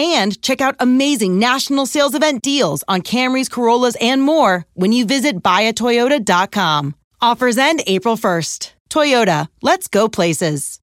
and check out amazing national sales event deals on Camrys, Corollas, and more when you visit buyatoyota.com. Offers end April 1st. Toyota, let's go places.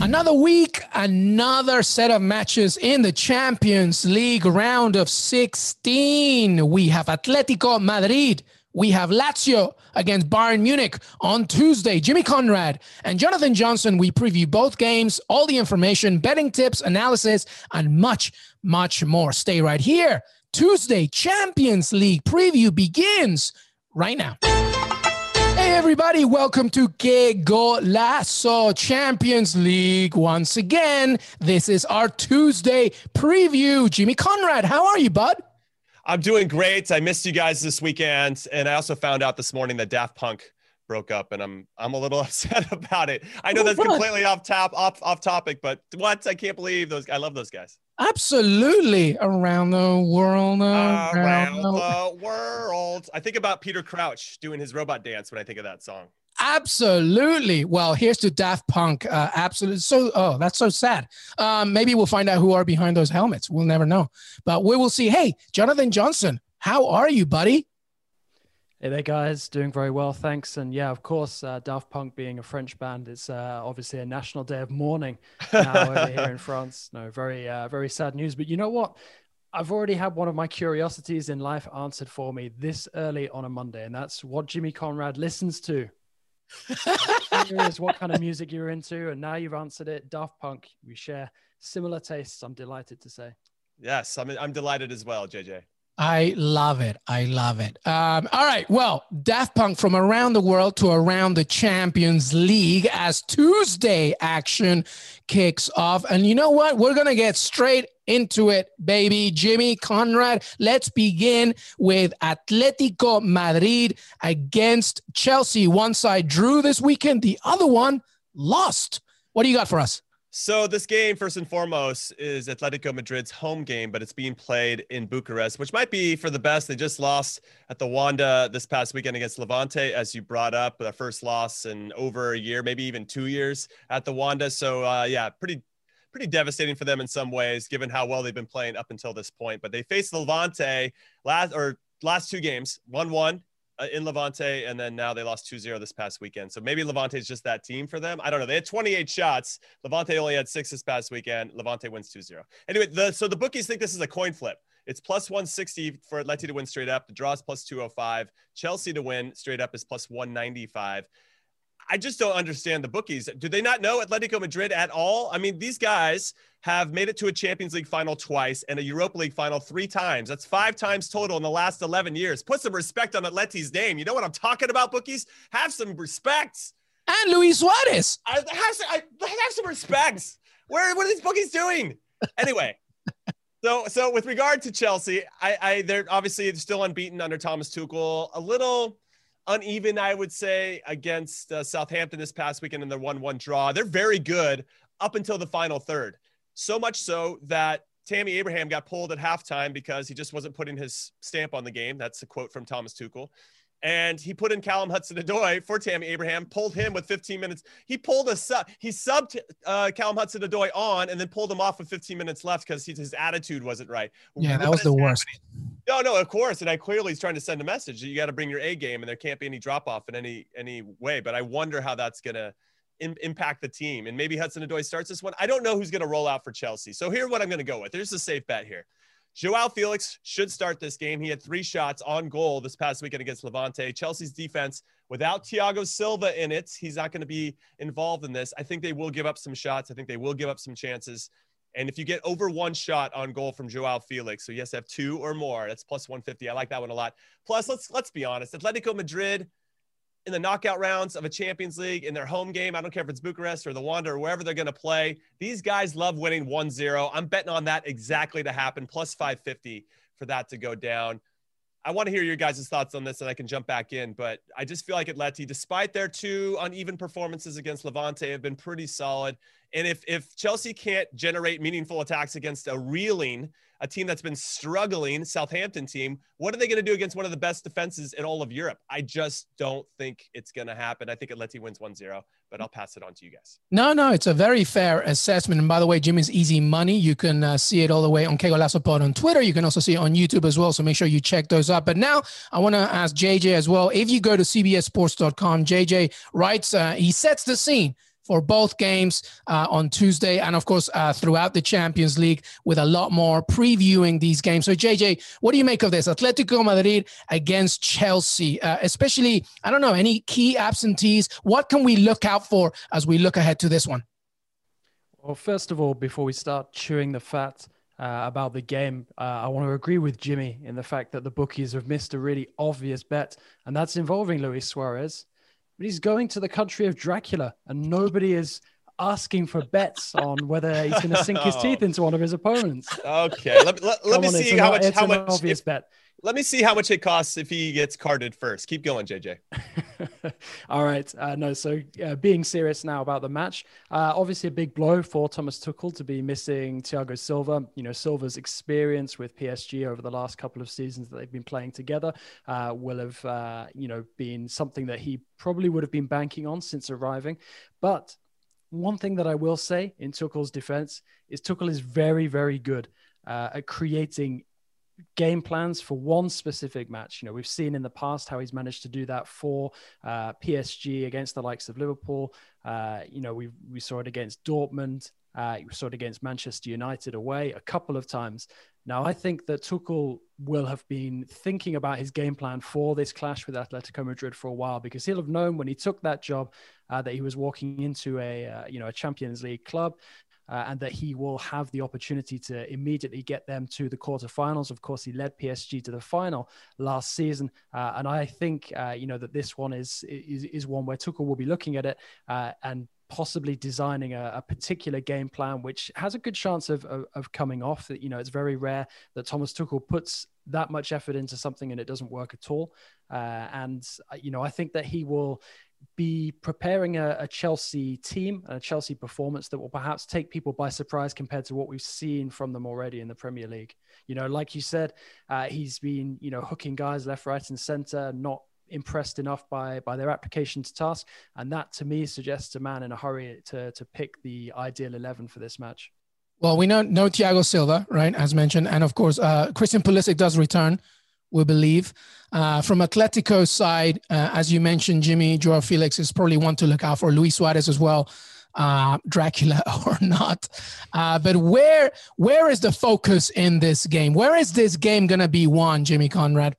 Another week, another set of matches in the Champions League round of 16. We have Atletico Madrid we have Lazio against Bayern Munich on Tuesday. Jimmy Conrad and Jonathan Johnson, we preview both games, all the information, betting tips, analysis, and much, much more. Stay right here. Tuesday, Champions League preview begins right now. Hey, everybody, welcome to Que Golazo Champions League once again. This is our Tuesday preview. Jimmy Conrad, how are you, bud? I'm doing great. I missed you guys this weekend, and I also found out this morning that Daft Punk broke up, and I'm I'm a little upset about it. I know oh, that's completely off top off off topic, but what? I can't believe those. I love those guys. Absolutely, around the world, around, around the-, the world. I think about Peter Crouch doing his robot dance when I think of that song. Absolutely. Well, here's to Daft Punk. Uh, absolutely. So, oh, that's so sad. Um, maybe we'll find out who are behind those helmets. We'll never know, but we will see. Hey, Jonathan Johnson, how are you, buddy? Hey there, guys. Doing very well, thanks. And yeah, of course, uh, Daft Punk being a French band, it's uh, obviously a national day of mourning now over here in France. No, very, uh, very sad news. But you know what? I've already had one of my curiosities in life answered for me this early on a Monday, and that's what Jimmy Conrad listens to curious what kind of music you're into, and now you've answered it. Daft Punk, we share similar tastes. I'm delighted to say. Yes, I'm, I'm delighted as well, JJ. I love it. I love it. Um, all right. Well, Daft Punk from around the world to around the Champions League as Tuesday action kicks off. And you know what? We're going to get straight into it, baby. Jimmy Conrad, let's begin with Atletico Madrid against Chelsea. One side drew this weekend, the other one lost. What do you got for us? So this game, first and foremost, is Atletico Madrid's home game, but it's being played in Bucharest, which might be for the best. They just lost at the Wanda this past weekend against Levante, as you brought up, their first loss in over a year, maybe even two years at the Wanda. So uh, yeah, pretty pretty devastating for them in some ways, given how well they've been playing up until this point. But they faced Levante last or last two games, one one uh, in Levante, and then now they lost 2-0 this past weekend. So maybe Levante is just that team for them. I don't know. They had 28 shots. Levante only had six this past weekend. Levante wins 2-0. Anyway, the so the bookies think this is a coin flip. It's plus 160 for Atleti to win straight up. The draw is plus 205. Chelsea to win straight up is plus 195. I just don't understand the bookies. Do they not know Atletico Madrid at all? I mean, these guys have made it to a Champions League final twice and a Europa League final three times. That's five times total in the last 11 years. Put some respect on Atleti's name. You know what I'm talking about, bookies? Have some respect. And Luis Suarez. I have, some, I have some respect. Where, what are these bookies doing? Anyway. So, so with regard to Chelsea, I, I, they're obviously still unbeaten under Thomas Tuchel. A little, uneven, I would say, against uh, Southampton this past weekend in their 1 1 draw. They're very good up until the final third. So much so that Tammy Abraham got pulled at halftime because he just wasn't putting his stamp on the game. That's a quote from Thomas Tuchel and he put in Callum Hudson-Odoi for Tammy Abraham, pulled him with 15 minutes. He pulled a sub, he subbed uh, Callum Hudson-Odoi on and then pulled him off with 15 minutes left because his attitude wasn't right. Yeah, what that was the worst. No, no, of course, and I clearly he's trying to send a message. You got to bring your A game, and there can't be any drop off in any any way. But I wonder how that's gonna in, impact the team. And maybe Hudson-Odoi starts this one. I don't know who's gonna roll out for Chelsea. So here's what I'm gonna go with. There's a safe bet here. Joao Felix should start this game. He had three shots on goal this past weekend against Levante. Chelsea's defense, without Thiago Silva in it, he's not going to be involved in this. I think they will give up some shots. I think they will give up some chances. And if you get over one shot on goal from Joao Felix, so yes, have two or more, that's plus 150. I like that one a lot. Plus, let's let's be honest, Atletico Madrid in the knockout rounds of a Champions League in their home game. I don't care if it's Bucharest or the Wanda or wherever they're going to play. These guys love winning 1 0. I'm betting on that exactly to happen, plus 550 for that to go down. I want to hear your guys' thoughts on this and I can jump back in, but I just feel like Atleti, despite their two uneven performances against Levante, have been pretty solid. And if if Chelsea can't generate meaningful attacks against a reeling a team that's been struggling, Southampton team, what are they going to do against one of the best defenses in all of Europe? I just don't think it's going to happen. I think Atleti wins 1-0, but I'll pass it on to you guys. No, no, it's a very fair assessment. And by the way, Jimmy's easy money. You can uh, see it all the way on Que Golazo Pod on Twitter. You can also see it on YouTube as well. So make sure you check those out. But now I want to ask JJ as well. If you go to cbssports.com, JJ writes, uh, he sets the scene for both games uh, on Tuesday, and of course uh, throughout the Champions League, with a lot more previewing these games. So, JJ, what do you make of this? Atletico Madrid against Chelsea, uh, especially I don't know any key absentees. What can we look out for as we look ahead to this one? Well, first of all, before we start chewing the fat. Uh, about the game, uh, I want to agree with Jimmy in the fact that the bookies have missed a really obvious bet, and that's involving Luis Suarez but he's going to the country of Dracula, and nobody is asking for bets on whether he's going to sink his teeth oh. into one of his opponents. Okay, let, let, let me on, see how much. How much? Obvious if, bet. Let me see how much it costs if he gets carded first. Keep going, JJ. All right. Uh, no, so uh, being serious now about the match, uh, obviously a big blow for Thomas Tuchel to be missing Thiago Silva. You know, Silva's experience with PSG over the last couple of seasons that they've been playing together uh, will have, uh, you know, been something that he probably would have been banking on since arriving. But one thing that I will say in Tuchel's defense is Tuchel is very, very good uh, at creating game plans for one specific match. You know, we've seen in the past how he's managed to do that for uh, PSG against the likes of Liverpool. Uh, you know, we we saw it against Dortmund. Uh, we saw it against Manchester United away a couple of times. Now, I think that Tuchel will have been thinking about his game plan for this clash with Atletico Madrid for a while because he'll have known when he took that job uh, that he was walking into a uh, you know a Champions League club uh, and that he will have the opportunity to immediately get them to the quarterfinals. Of course, he led PSG to the final last season, uh, and I think uh, you know that this one is, is is one where Tuchel will be looking at it uh, and possibly designing a, a, particular game plan which has a good chance of, of, of coming off. That you know it's very rare that thomas tuchel puts that much effort into something and it doesn't work at all. Uh, and uh, you know i think that he will be preparing a, a, Chelsea team and a Chelsea performance that will perhaps take people by surprise compared to what we've seen from them already in the Premier League. You know, like you said, uh, he's been you know hooking guys left, right, and centre, not impressed enough by by their application to task, and that to me suggests a man in a hurry to to pick the ideal eleven for this match. Well, we know no Thiago Silva, right, as mentioned, and of course uh, Christian Pulisic does return we believe. Uh, from Atletico side, uh, as you mentioned, Jimmy, Joao Felix is probably one to look out for. Luis Suarez as well, uh, Dracula or not. Uh, but where where is the focus in this game? Where is this game going to be won, Jimmy Conrad?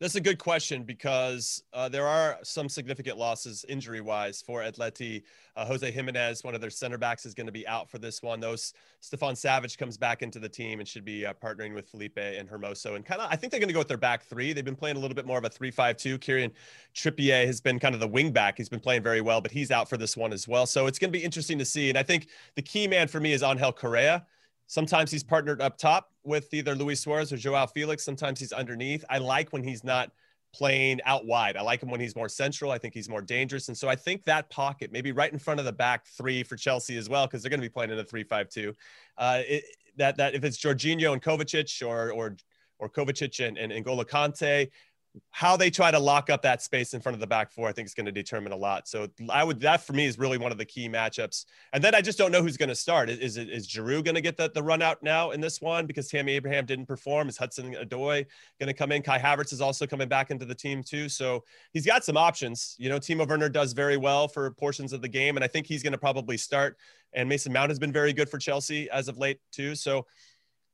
That's a good question because uh, there are some significant losses injury wise for Atleti. Uh, Jose Gimenez, one of their center backs, is going to be out for this one. Those Stefan Savic comes back into the team and should be uh, partnering with Felipe and Hermoso. And kind of, I think they're going to go with their back three. They've been playing a little bit more of a three-five-two. Kieran Trippier has been kind of the wing back. He's been playing very well, but he's out for this one as well. So it's going to be interesting to see. And I think the key man for me is Angel Correa. Sometimes he's partnered up top with either Luis Suarez or Joao Felix. Sometimes he's underneath. I like when he's not playing out wide. I like him when he's more central. I think he's more dangerous. And so I think that pocket, maybe right in front of the back three for Chelsea as well, because they're going to be playing in a three-five-two. Uh, that that if it's Jorginho and Kovacic or or or Kovacic and, and, N'Golo how they try to lock up that space in front of the back four, I think is going to determine a lot. So I would that for me is really one of the key matchups. And then I just don't know who's going to start. Is is, is Giroud going to get the, the run out now in this one because Tammy Abraham didn't perform? Is Hudson Odoi going to come in? Kai Havertz is also coming back into the team too. So he's got some options. You know, Timo Werner does very well for portions of the game, and I think he's going to probably start. And Mason Mount has been very good for Chelsea as of late too. So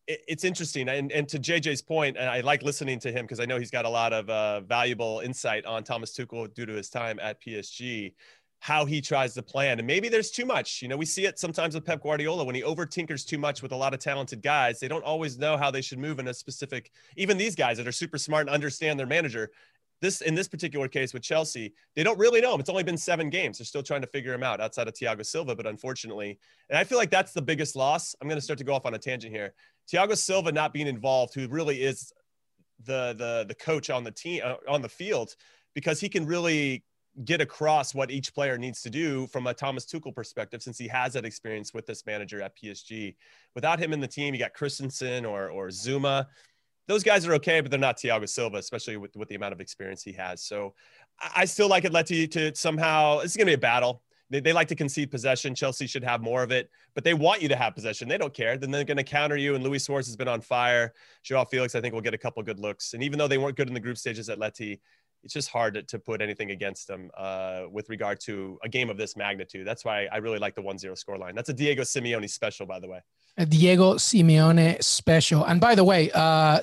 it's interesting. And, and to JJ's point, and I like listening to him because I know he's got a lot of uh, valuable insight on Thomas Tuchel due to his time at PSG, how he tries to plan. And maybe there's too much. You know, we see it sometimes with Pep Guardiola when he over tinkers too much with a lot of talented guys. They don't always know how they should move in a specific, even these guys that are super smart and understand their manager. This in this particular case with Chelsea, they don't really know him. It's only been seven games. They're still trying to figure him out outside of Thiago Silva, but unfortunately, and I feel like that's the biggest loss. I'm going to start to go off on a tangent here. Thiago Silva not being involved, who really is the the the coach on the team uh, on the field, because he can really get across what each player needs to do from a Thomas Tuchel perspective, since he has that experience with this manager at PSG. Without him in the team, you got Christensen or or Zouma. Those guys are okay, but they're not Thiago Silva, especially with, with the amount of experience he has. So I still like Atleti to somehow, this is going to be a battle. They, they like to concede possession. Chelsea should have more of it, but they want you to have possession. They don't care. Then they're going to counter you. And Luis Suarez has been on fire. Joao Felix, I think, will get a couple good looks. And even though they weren't good in the group stages Atleti, it's just hard to, to put anything against them uh, with regard to a game of this magnitude. That's why I really like the 1 0 scoreline. That's a Diego Simeone special, by the way. Diego Simeone special. And by the way, uh,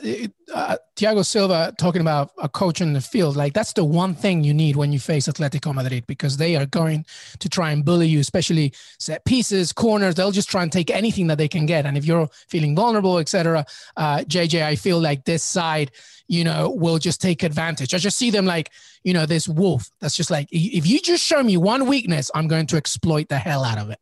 uh, Thiago Silva talking about a coach in the field, like that's the one thing you need when you face Atletico Madrid because they are going to try and bully you, especially set pieces, corners. They'll just try and take anything that they can get. And if you're feeling vulnerable, etc., uh, JJ, I feel like this side, you know, will just take advantage. I just see them like, you know, this wolf that's just like, if you just show me one weakness, I'm going to exploit the hell out of it.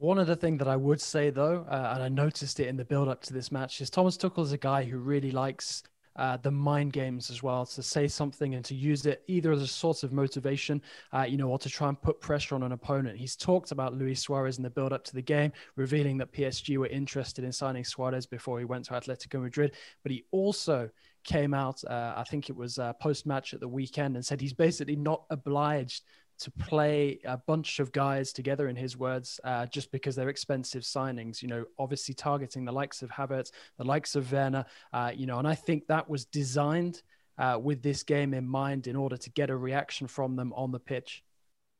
One other thing that I would say, though, uh, and I noticed it in the build up to this match, is Thomas Tuchel is a guy who really likes uh, the mind games as well to say something and to use it either as a source of motivation, uh, you know, or to try and put pressure on an opponent. He's talked about Luis Suarez in the build up to the game, revealing that PSG were interested in signing Suarez before he went to Atletico Madrid. But he also came out, uh, I think it was uh, post match at the weekend, and said he's basically not obliged to play a bunch of guys together, in his words, uh, just because they're expensive signings. You know, obviously targeting the likes of Havertz, the likes of Werner. Uh, you know, and I think that was designed uh, with this game in mind in order to get a reaction from them on the pitch.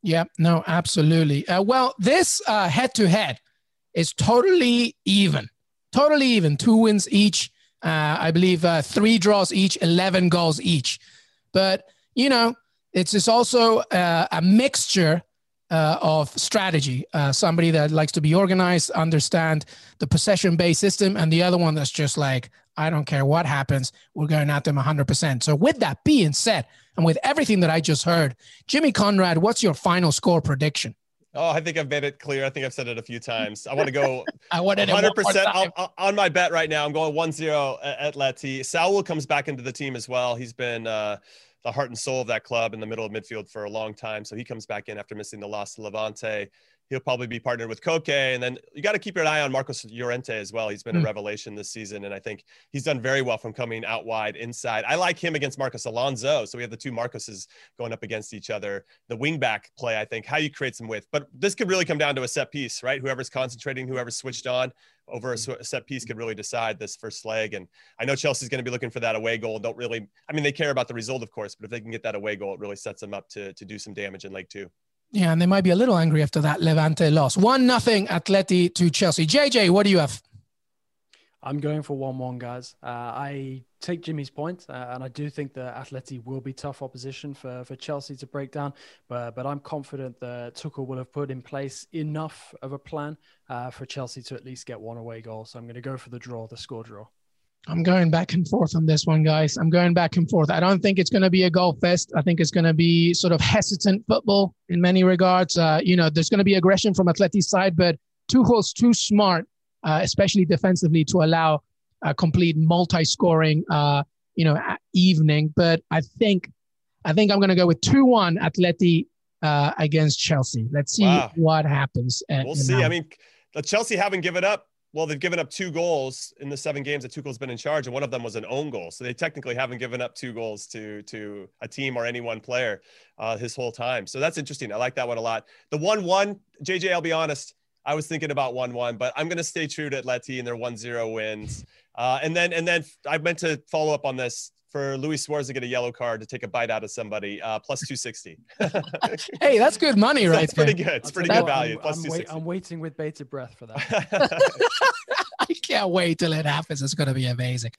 Yeah, no, absolutely. Uh, well, this head to head is totally even, totally even. Two wins each. Uh, I believe uh, three draws each, 11 goals each. But, you know, it's, it's also uh, a mixture uh, of strategy. Uh, somebody that likes to be organized, understand the possession based system, and the other one that's just like, I don't care what happens, we're going at them 100%. So, with that being said, and with everything that I just heard, Jimmy Conrad, what's your final score prediction? Oh, I think I've made it clear. I think I've said it a few times. I want to go I wanted 100% on my bet right now. I'm going 1-0 Atleti. Saul comes back into the team as well. He's been uh, the heart and soul of that club in the middle of midfield for a long time. So he comes back in after missing the loss to Levante. He'll probably be partnered with Koke. And then you got to keep your eye on Marcos Llorente as well. He's been mm. a hmm. revelation this season. And I think he's done very well from coming out wide inside. I like him against Marcos Alonso. So we have the two Marcoses going up against each other. The wingback play, I think, how you create some width. But this could really come down to a set piece, right? Whoever's concentrating, whoever's switched on over a mm-hmm. set piece could really decide this first leg. And I know Chelsea's going to be looking for that away goal. Don't really, I mean, they care about the result, of course, but if they can get that away goal, it really sets them up to, to do some damage in leg two. Yeah, and they might be a little angry after that Levante loss. One nothing Atleti to Chelsea. JJ, what do you have? I'm going for one-one, guys. Uh, I take Jimmy's point, uh, and I do think that Atleti will be tough opposition for, for Chelsea to break down. But but I'm confident that Tuchel will have put in place enough of a plan uh, for Chelsea to at least get one away goal. So I'm going to go for the draw, the score draw. I'm going back and forth on this one, guys. I'm going back and forth. I don't think it's going to be a goal fest. I think it's going to be sort of hesitant football in many regards. Uh, you know, there's going to be aggression from Atleti's side, but Tuchel's too smart, uh, especially defensively, to allow a complete multi-scoring, uh, you know, evening. But I think, I think I'm going to go with two-one Atleti uh, against Chelsea. Let's see wow. what happens. we'll see. I mean, the Chelsea haven't given up well, they've given up two goals in the seven games that Tuchel's been in charge, and one of them was an own goal. So they technically haven't given up two goals to to a team or any one player uh, his whole time. So that's interesting. I like that one a lot. The one-one, JJ. I'll be honest. I was thinking about one-one, but I'm going to stay true to Leti and their one-zero wins. Uh, and then and then I meant to follow up on this for Luis Suarez to get a yellow card to take a bite out of somebody, uh, plus 260. hey, that's good money, right? That's pretty good. It's pretty good value. I'm, plus I'm, 260. Wait, I'm waiting with bated breath for that. I can't wait till it happens. It's going to be amazing.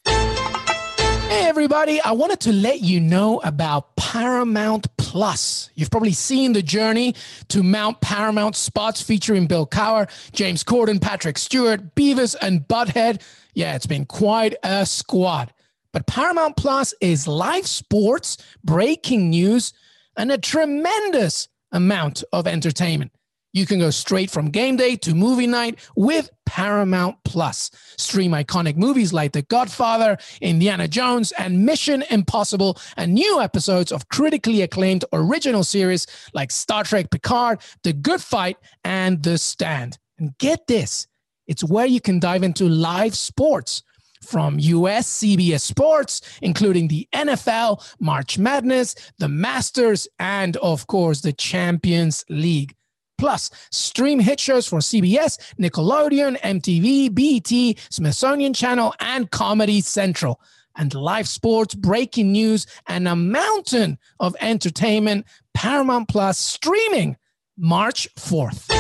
Hey, everybody. I wanted to let you know about Paramount Plus. You've probably seen the journey to Mount Paramount spots featuring Bill Cowher, James Corden, Patrick Stewart, Beavis, and Butthead. Yeah, it's been quite a squad. But Paramount Plus is live sports, breaking news, and a tremendous amount of entertainment. You can go straight from game day to movie night with Paramount Plus. Stream iconic movies like The Godfather, Indiana Jones, and Mission Impossible, and new episodes of critically acclaimed original series like Star Trek Picard, The Good Fight, and The Stand. And get this it's where you can dive into live sports from US CBS Sports, including the NFL, March Madness, the Masters, and of course, the Champions League. Plus, stream hit shows for CBS, Nickelodeon, MTV, BET, Smithsonian Channel, and Comedy Central. And live sports, breaking news, and a mountain of entertainment. Paramount Plus streaming March 4th.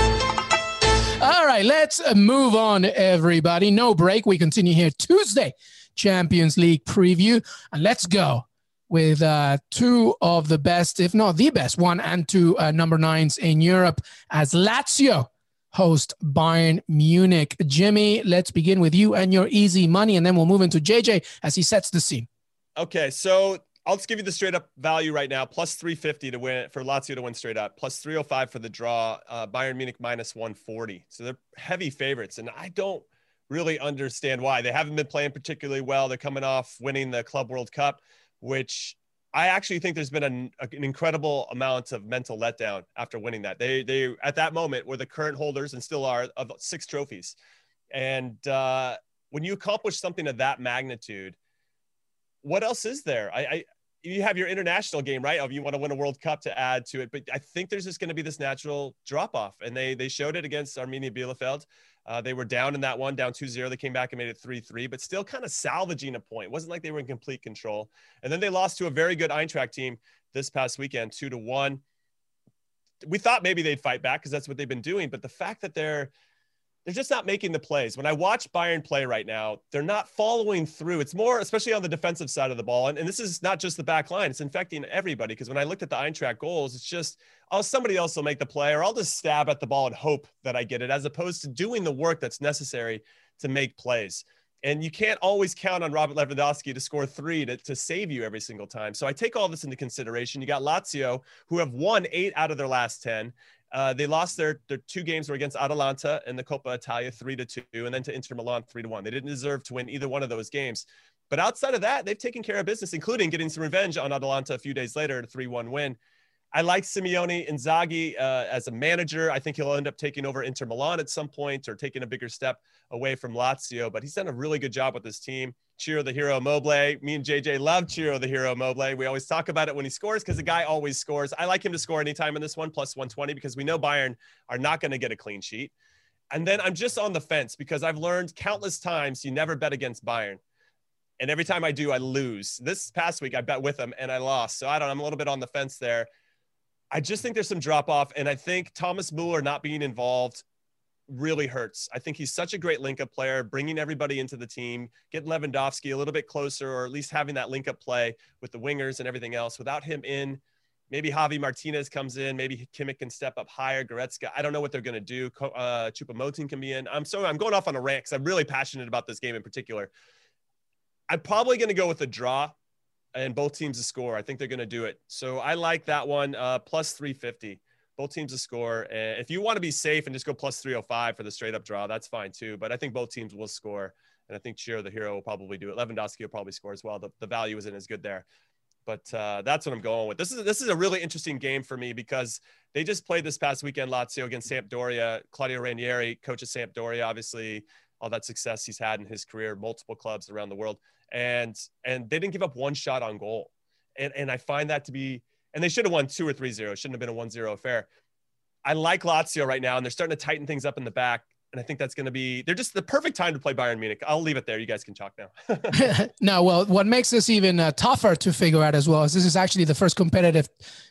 All right, let's uh, move on, everybody. No break. We continue here Tuesday, Champions League preview. And let's go with uh, two of the best, if not the best, one and two uh, number nines in Europe as Lazio host Bayern Munich. Jimmy, let's begin with you and your easy money, and then we'll move into JJ as he sets the scene. Okay, so I'll just give you the straight up value right now plus 350 to win for Lazio to win straight up, plus 305 for the draw. Uh, Bayern Munich minus 140. So they're heavy favorites. And I don't really understand why. They haven't been playing particularly well. They're coming off winning the Club World Cup which I actually think there's been an, an, incredible amount of mental letdown after winning that. They they at that moment were the current holders and still are of six trophies, and uh, when you accomplish something of that magnitude, what else is there? I, I you have your international game right of you want to win a World Cup to add to it, but I think there's just going to be this natural drop off, and they they showed it against Arminia Bielefeld. Uh, they were down in that one, down 2-0. They came back and made it 3-3, but still kind of salvaging a point. It wasn't like they were in complete control. And then they lost to a very good Eintracht team this past weekend, two to one. We thought maybe they'd fight back because that's what they've been doing. But the fact that they're they're just not making the plays. When I watch Bayern play right now, they're not following through. It's more, especially on the defensive side of the ball. And, and this is not just the back line, it's infecting everybody. Because when I looked at the Eintracht goals, it's just, oh, somebody else will make the play, or I'll just stab at the ball and hope that I get it, as opposed to doing the work that's necessary to make plays. And you can't always count on Robert Lewandowski to score three to, to save you every single time. So I take all this into consideration. You got Lazio, who have won eight out of their last 10. Uh, they lost their, their two games were against Atalanta in the Coppa Italia three to two, and then to Inter Milan three to one. They didn't deserve to win either one of those games. But outside of that, they've taken care of business, including getting some revenge on Atalanta a few days later, a 3 1 win. I like Simone Inzaghi uh, as a manager. I think he'll end up taking over Inter Milan at some point or taking a bigger step away from Lazio, but he's done a really good job with this team. Ciro the Hero Immobile. Me and JJ love Ciro the Hero Immobile. We always talk about it when he scores because the guy always scores. I like him to score anytime in this one, plus 120, because we know Bayern are not going to get a clean sheet. And then I'm just on the fence because I've learned countless times you never bet against Bayern. And every time I do, I lose. This past week, I bet with them and I lost. So I don't, I'm a little bit on the fence there. I just think there's some drop off. And I think Thomas Muller not being involved really hurts. I think he's such a great link up player, bringing everybody into the team, getting Lewandowski a little bit closer, or at least having that link up play with the wingers and everything else. Without him in, maybe Javi Martinez comes in, maybe Kimmich can step up higher, Goretzka. I don't know what they're going to do. Uh, Choupo-Moting can be in. I'm so I'm going off on a rant because I'm really passionate about this game in particular. I'm probably going to go with a draw and both teams to score. I think they're going to do it. So I like that one uh, plus 350. Both teams to score. And if you want to be safe and just go plus 305 for the straight up draw, that's fine too. But I think both teams will score. And I think Ciro, the hero, will probably do it. Lewandowski will probably score as well. The, the value isn't as good there. But uh, that's what I'm going with. This is this is a really interesting game for me because they just played this past weekend Lazio against Sampdoria. Claudio Ranieri, coach of Sampdoria, obviously all that success he's had in his career, multiple clubs around the world and and they didn't give up one shot on goal. And and I find that to be and they should have won two or three zero. Shouldn't have been a one zero affair. I like Lazio right now, and they're starting to tighten things up in the back. And I think that's going to be, they're just the perfect time to play Bayern Munich. I'll leave it there. You guys can talk now. no, well, what makes this even uh, tougher to figure out as well is this is actually the first competitive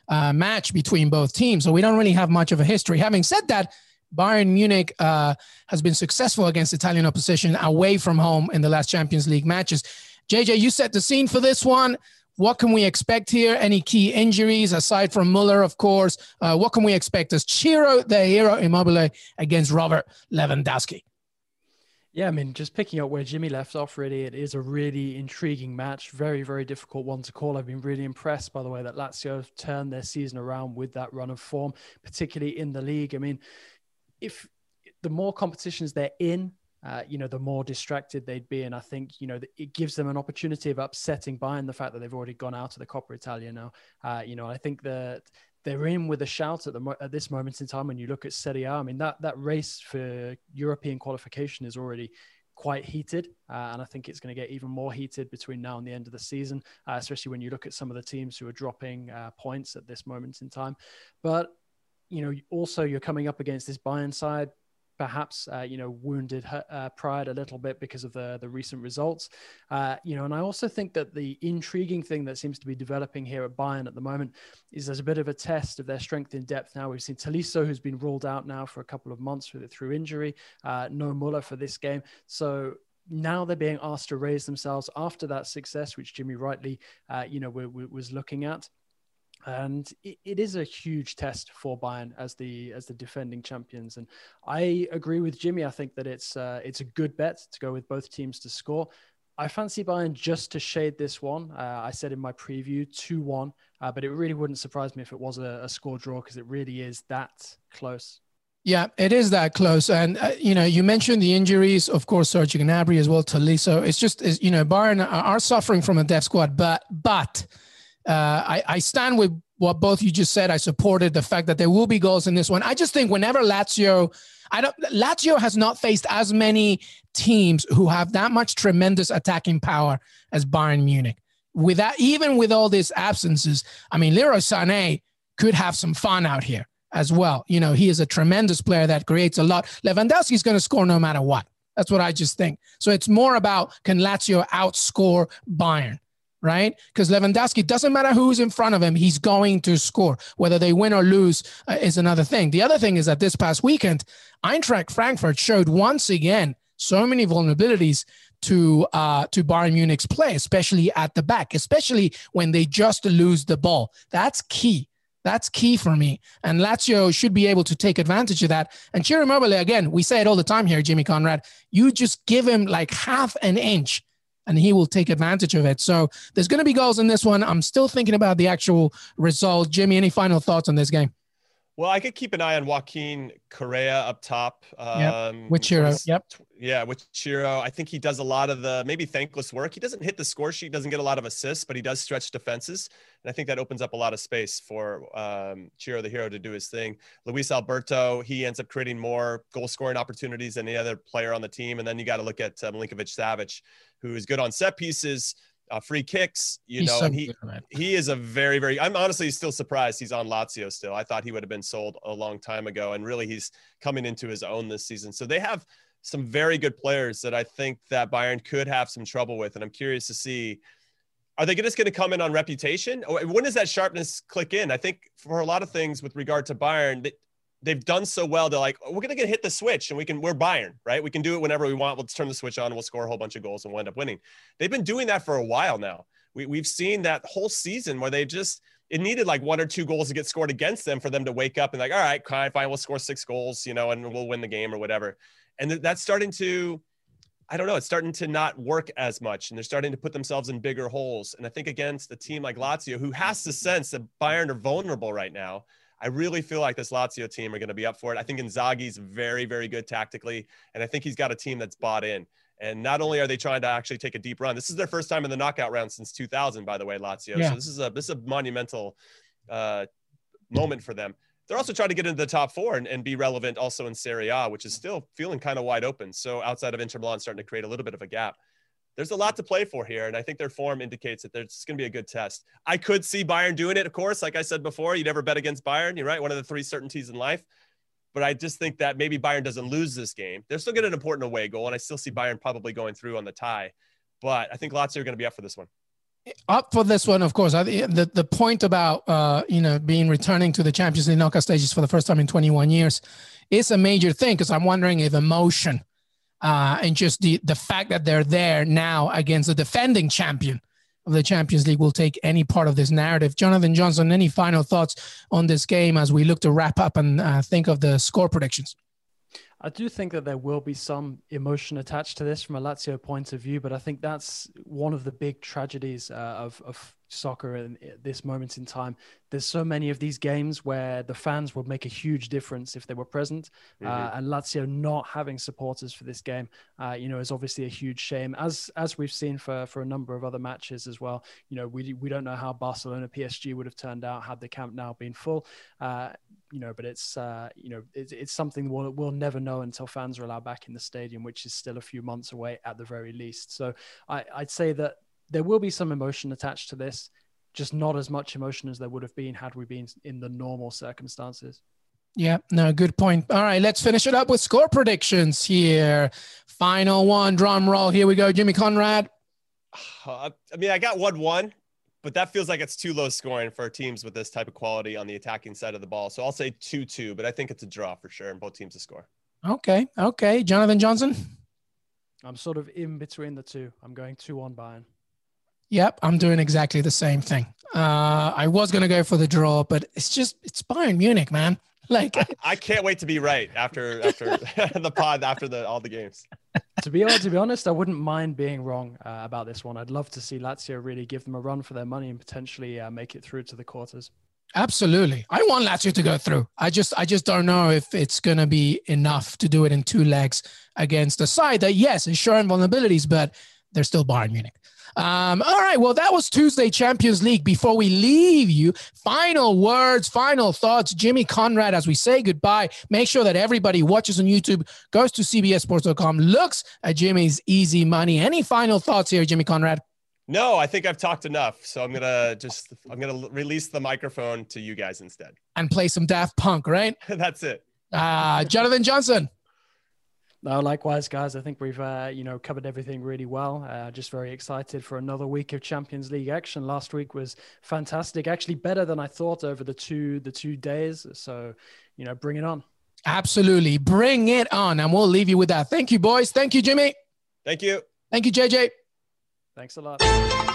uh, match between both teams. So we don't really have much of a history. Having said that, Bayern Munich uh, has been successful against Italian opposition away from home in the last Champions League matches. JJ, you set the scene for this one. What can we expect here? Any key injuries aside from Muller, of course? Uh, what can we expect as Ciro the hero Immobile against Robert Lewandowski? Yeah, I mean, just picking up where Jimmy left off, really, it is a really intriguing match. Very, very difficult one to call. I've been really impressed by the way that Lazio have turned their season around with that run of form, particularly in the league. I mean, if the more competitions they're in, uh, you know, the more distracted they'd be. And I think, you know, it gives them an opportunity of upsetting Bayern the fact that they've already gone out of the Coppa Italia now. Uh, you know, I think that they're in with a shout at the at this moment in time. When you look at Serie A, I mean that that race for European qualification is already quite heated, uh, and I think it's going to get even more heated between now and the end of the season, uh, especially when you look at some of the teams who are dropping uh, points at this moment in time. But you know, also you're coming up against this Bayern side perhaps uh, you know wounded uh, pride a little bit because of the the recent results. Uh, you know and I also think that the intriguing thing that seems to be developing here at Bayern at the moment is there's a bit of a test of their strength in depth now. We've seen Tolisso who's been ruled out now for a couple of months through injury uh, no Muller for this game. So now they're being asked to raise themselves after that success which Jimmy rightly uh, you know was looking at and it, it is a huge test for Bayern as the as the defending champions. And I agree with Jimmy. I think that it's uh, it's a good bet to go with both teams to score. I fancy Bayern just to shade this one. Uh, I said in my preview 2 1, uh, but it really wouldn't surprise me if it was a, a score draw because it really is that close. Yeah, it is that close. And, uh, you know, you mentioned the injuries, of course, Serge Gnabry as well, Tolisso. It's just, it's, you know, Bayern are suffering from a depth squad, but, but, uh, I, I stand with what both you just said. I supported the fact that there will be goals in this one. I just think whenever Lazio, I don't, Lazio has not faced as many teams who have that much tremendous attacking power as Bayern Munich. With that, even with all these absences, I mean, Leroy Sané could have some fun out here as well. You know, he is a tremendous player that creates a lot. Lewandowski is going to score no matter what. That's what I just think. So it's more about can Lazio outscore Bayern? Right? Because Lewandowski doesn't matter who's in front of him, he's going to score. Whether they win or lose uh, is another thing. The other thing is that this past weekend, Eintracht Frankfurt showed once again so many vulnerabilities to uh, to Bayern Munich's play, especially at the back, especially when they just lose the ball. That's key. That's key for me. And Lazio should be able to take advantage of that. And Ciro Immobile, again, we say it all the time here, Jimmy Conrad. You just give him like half an inch and he will take advantage of it. So there's going to be goals in this one. I'm still thinking about the actual result. Jimmy, any final thoughts on this game? Well, I could keep an eye on Joaquin Correa up top. Um, yep. With Ciro. Yep. Yeah, with Ciro. I think he does a lot of the maybe thankless work. He doesn't hit the score sheet, doesn't get a lot of assists, but he does stretch defenses. And I think that opens up a lot of space for um, Ciro, the hero, to do his thing. Luis Alberto, he ends up creating more goal scoring opportunities than any other player on the team. And then you got to look at uh, Milinkovic Savic, who is good on set pieces uh, free kicks, you he's know, so and he good, he is a very very. I'm honestly still surprised he's on Lazio still. I thought he would have been sold a long time ago, and really he's coming into his own this season. So they have some very good players that I think that Bayern could have some trouble with, and I'm curious to see. Are they just going to come in on reputation? When does that sharpness click in? I think for a lot of things with regard to Bayern, they've done so well. They're like, oh, we're gonna get hit the switch, and we can. We're Bayern, right? We can do it whenever we want. We'll turn the switch on, we'll score a whole bunch of goals, and we'll end up winning. They've been doing that for a while now. We, we've seen that whole season where they just it needed like one or two goals to get scored against them for them to wake up and like, all right, fine, fine, we'll score six goals, you know, and we'll win the game or whatever. And th- that's starting to, I don't know, it's starting to not work as much, and they're starting to put themselves in bigger holes. And I think against a team like Lazio, who has the sense that Bayern are vulnerable right now, I really feel like this Lazio team are going to be up for it. I think Inzaghi's very, very good tactically, and I think he's got a team that's bought in. And not only are they trying to actually take a deep run, this is their first time in the knockout round since 2000, by the way, Lazio. Yeah. So this is a this is a monumental uh, moment for them. They're also trying to get into the top four and, and be relevant also in Serie A, which is still feeling kind of wide open. So outside of Inter Milan, starting to create a little bit of a gap there's a lot to play for here. And I think their form indicates that there's going to be a good test. I could see Bayern doing it, of course. Like I said before, you never bet against Bayern. You're right. One of the three certainties in life. But I just think that maybe Bayern doesn't lose this game. They're still getting an important away goal. And I still see Bayern probably going through on the tie. But I think Lazio are going to be up for this one. Up for this one, of course. the the point about uh, you know being returning to the Champions League knockout stages for the first time in 21 years is a major thing because I'm wondering if emotion uh, and just the the fact that they're there now against the defending champion of the Champions League will take any part of this narrative. Jonathan Johnson, any final thoughts on this game as we look to wrap up and uh, think of the score predictions? I do think that there will be some emotion attached to this from a Lazio point of view, but I think that's one of the big tragedies uh, of, of soccer in, at this moment in time. There's so many of these games where the fans would make a huge difference if they were present, uh, mm-hmm. uh, and Lazio not having supporters for this game, uh, you know, is obviously a huge shame. As as we've seen for for a number of other matches as well. You know, we we don't know how Barcelona PSG would have turned out had the Camp Nou been full. You know, but it's uh, you know it's, it's something we'll we'll never know until fans are allowed back in the stadium, which is still a few months away at the very least. So I, I'd say that there will be some emotion attached to this, just not as much emotion as there would have been had we been in the normal circumstances. Yeah, no, good point. All right, let's finish it up with score predictions here. Final one, drum roll. Here we go, Jimmy Conrad. Uh, I mean, I got 1 1, but that feels like it's too low scoring for teams with this type of quality on the attacking side of the ball. So I'll say 2 2, but I think it's a draw for sure, and both teams to score. Okay, okay. Jonathan Johnson? I'm sort of in between the two. I'm going 2 1 Bayern. Yep, I'm doing exactly the same thing. Uh, I was gonna go for the draw, but it's just it's Bayern Munich, man. Like I, I can't wait to be right after after the pod after the all the games. To be honest, to be honest, I wouldn't mind being wrong uh, about this one. I'd love to see Lazio really give them a run for their money and potentially uh, make it through to the quarters. Absolutely, I want Lazio to go through. I just I just don't know if it's gonna be enough to do it in two legs against a side that yes is showing vulnerabilities, but they're still Bayern Munich. Um, all right. Well, that was Tuesday Champions League. Before we leave you, final words, final thoughts. Jimmy Conrad, as we say goodbye, make sure that everybody watches on YouTube, goes to CBSSports.com, looks at Jimmy's easy money. Any final thoughts here, Jimmy Conrad? No, I think I've talked enough. So I'm gonna just I'm gonna release the microphone to you guys instead. And play some Daft Punk, right? That's it. Uh, Jonathan Johnson. No, likewise, guys. I think we've uh, you know covered everything really well. Uh, just very excited for another week of Champions League action. Last week was fantastic, actually better than I thought over the two the two days. So, you know, bring it on. Absolutely, bring it on, and we'll leave you with that. Thank you, boys. Thank you, Jimmy. Thank you. Thank you, JJ. Thanks a lot.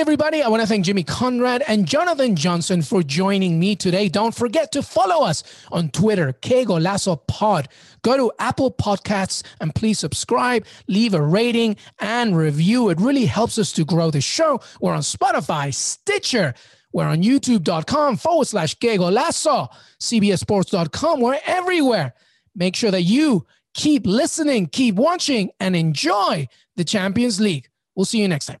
Everybody. I want to thank Jimmy Conrad and Jonathan Johnson for joining me today. Don't forget to follow us on Twitter, Que Golazo Pod. Go to Apple Podcasts and please subscribe, leave a rating and review. It really helps us to grow the show. We're on Spotify, Stitcher. We're on youtube.com forward slash Que Golazo, CBSSports.com. We're everywhere. Make sure that you keep listening, keep watching, and enjoy the Champions League. We'll see you next time.